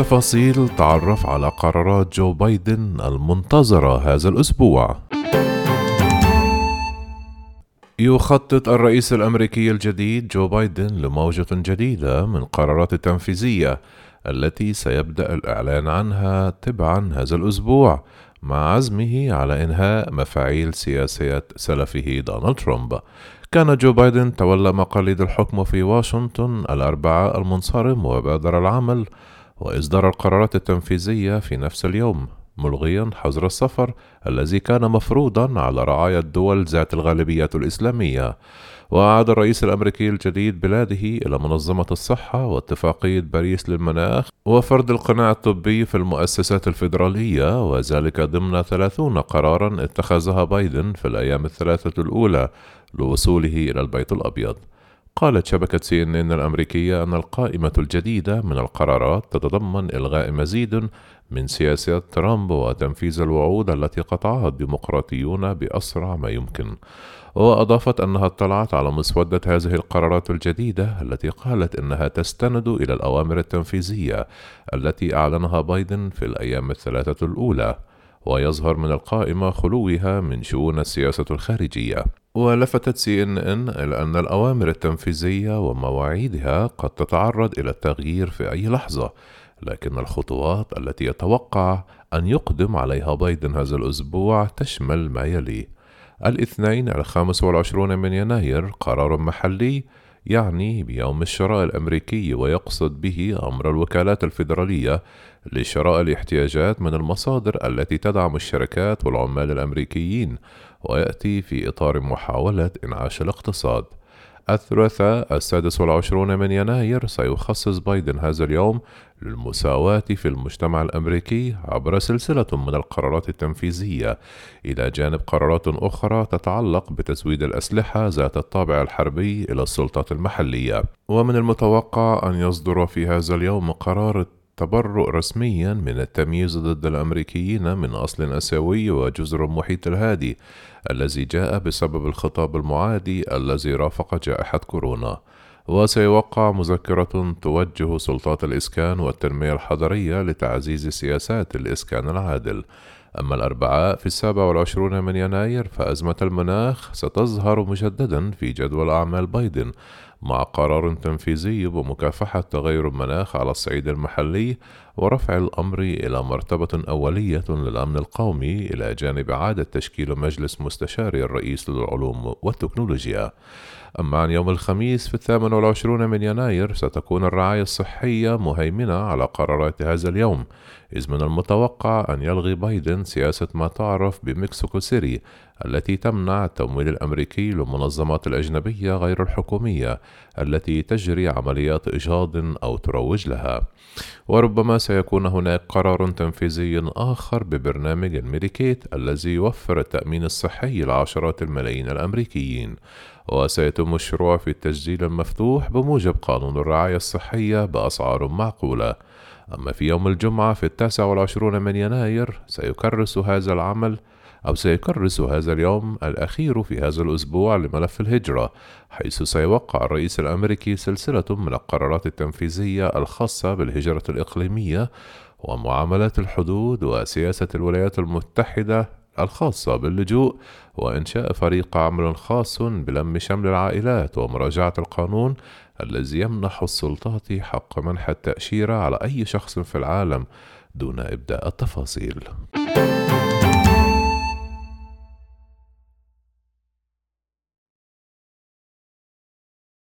التفاصيل تعرف على قرارات جو بايدن المنتظرة هذا الأسبوع. يخطط الرئيس الأمريكي الجديد جو بايدن لموجة جديدة من قرارات التنفيذية التي سيبدأ الإعلان عنها تباعا هذا الأسبوع مع عزمه على إنهاء مفاعيل سياسة سلفه دونالد ترامب. كان جو بايدن تولى مقاليد الحكم في واشنطن الأربعاء المنصرم وبادر العمل وإصدار القرارات التنفيذية في نفس اليوم ملغيا حظر السفر الذي كان مفروضا على رعايا الدول ذات الغالبية الإسلامية. وأعاد الرئيس الأمريكي الجديد بلاده إلى منظمة الصحة واتفاقية باريس للمناخ وفرض القناع الطبي في المؤسسات الفيدرالية وذلك ضمن ثلاثون قرارا اتخذها بايدن في الأيام الثلاثة الأولى لوصوله إلى البيت الأبيض. قالت شبكة سي إن إن الأمريكية أن القائمة الجديدة من القرارات تتضمن إلغاء مزيد من سياسات ترامب وتنفيذ الوعود التي قطعها الديمقراطيون بأسرع ما يمكن. وأضافت أنها اطلعت على مسودة هذه القرارات الجديدة التي قالت إنها تستند إلى الأوامر التنفيذية التي أعلنها بايدن في الأيام الثلاثة الأولى. ويظهر من القائمة خلوها من شؤون السياسة الخارجية. ولفتت سي ان ان إلى أن الأوامر التنفيذية ومواعيدها قد تتعرض إلى التغيير في أي لحظة لكن الخطوات التي يتوقع أن يقدم عليها بايدن هذا الأسبوع تشمل ما يلي. الاثنين الخامس والعشرون من يناير قرار محلي يعني بيوم الشراء الأمريكي ويقصد به أمر الوكالات الفيدرالية لشراء الاحتياجات من المصادر التي تدعم الشركات والعمال الأمريكيين ويأتي في إطار محاولة إنعاش الاقتصاد. الثلاثاء السادس والعشرون من يناير سيخصص بايدن هذا اليوم للمساواة في المجتمع الأمريكي عبر سلسلة من القرارات التنفيذية. إلى جانب قرارات أخرى تتعلق بتزويد الأسلحة ذات الطابع الحربي إلى السلطات المحلية. ومن المتوقع أن يصدر في هذا اليوم قرار تبرؤ رسميا من التمييز ضد الأمريكيين من أصل آسيوي وجزر المحيط الهادي الذي جاء بسبب الخطاب المعادي الذي رافق جائحة كورونا. وسيوقع مذكرة توجه سلطات الإسكان والتنمية الحضرية لتعزيز سياسات الإسكان العادل. أما الأربعاء في السابع والعشرون من يناير فأزمة المناخ ستظهر مجددا في جدول أعمال بايدن مع قرار تنفيذي بمكافحة تغير المناخ على الصعيد المحلي ورفع الأمر إلى مرتبة أولية للأمن القومي إلى جانب إعادة تشكيل مجلس مستشاري الرئيس للعلوم والتكنولوجيا. أما عن يوم الخميس في الثامن والعشرون من يناير ستكون الرعاية الصحية مهيمنة على قرارات هذا اليوم. إذ من المتوقع أن يلغي بايدن سياسة ما تعرف بمكسيكو سيتي التي تمنع التمويل الأمريكي للمنظمات الأجنبية غير الحكومية. التي تجري عمليات إجهاض أو تروج لها. وربما سيكون هناك قرار تنفيذي آخر ببرنامج الميديكيد الذي يوفر التأمين الصحي لعشرات الملايين الأمريكيين. وسيتم الشروع في التسجيل المفتوح بموجب قانون الرعاية الصحية بأسعار معقولة. أما في يوم الجمعة في التاسع والعشرون من يناير سيكرس هذا العمل أو سيكرس هذا اليوم الأخير في هذا الأسبوع لملف الهجرة حيث سيوقع الرئيس الأمريكي سلسلة من القرارات التنفيذية الخاصة بالهجرة الإقليمية ومعاملات الحدود وسياسة الولايات المتحدة الخاصة باللجوء وإنشاء فريق عمل خاص بلم شمل العائلات ومراجعة القانون الذي يمنح السلطات حق منح التأشيرة على أي شخص في العالم دون إبداء التفاصيل.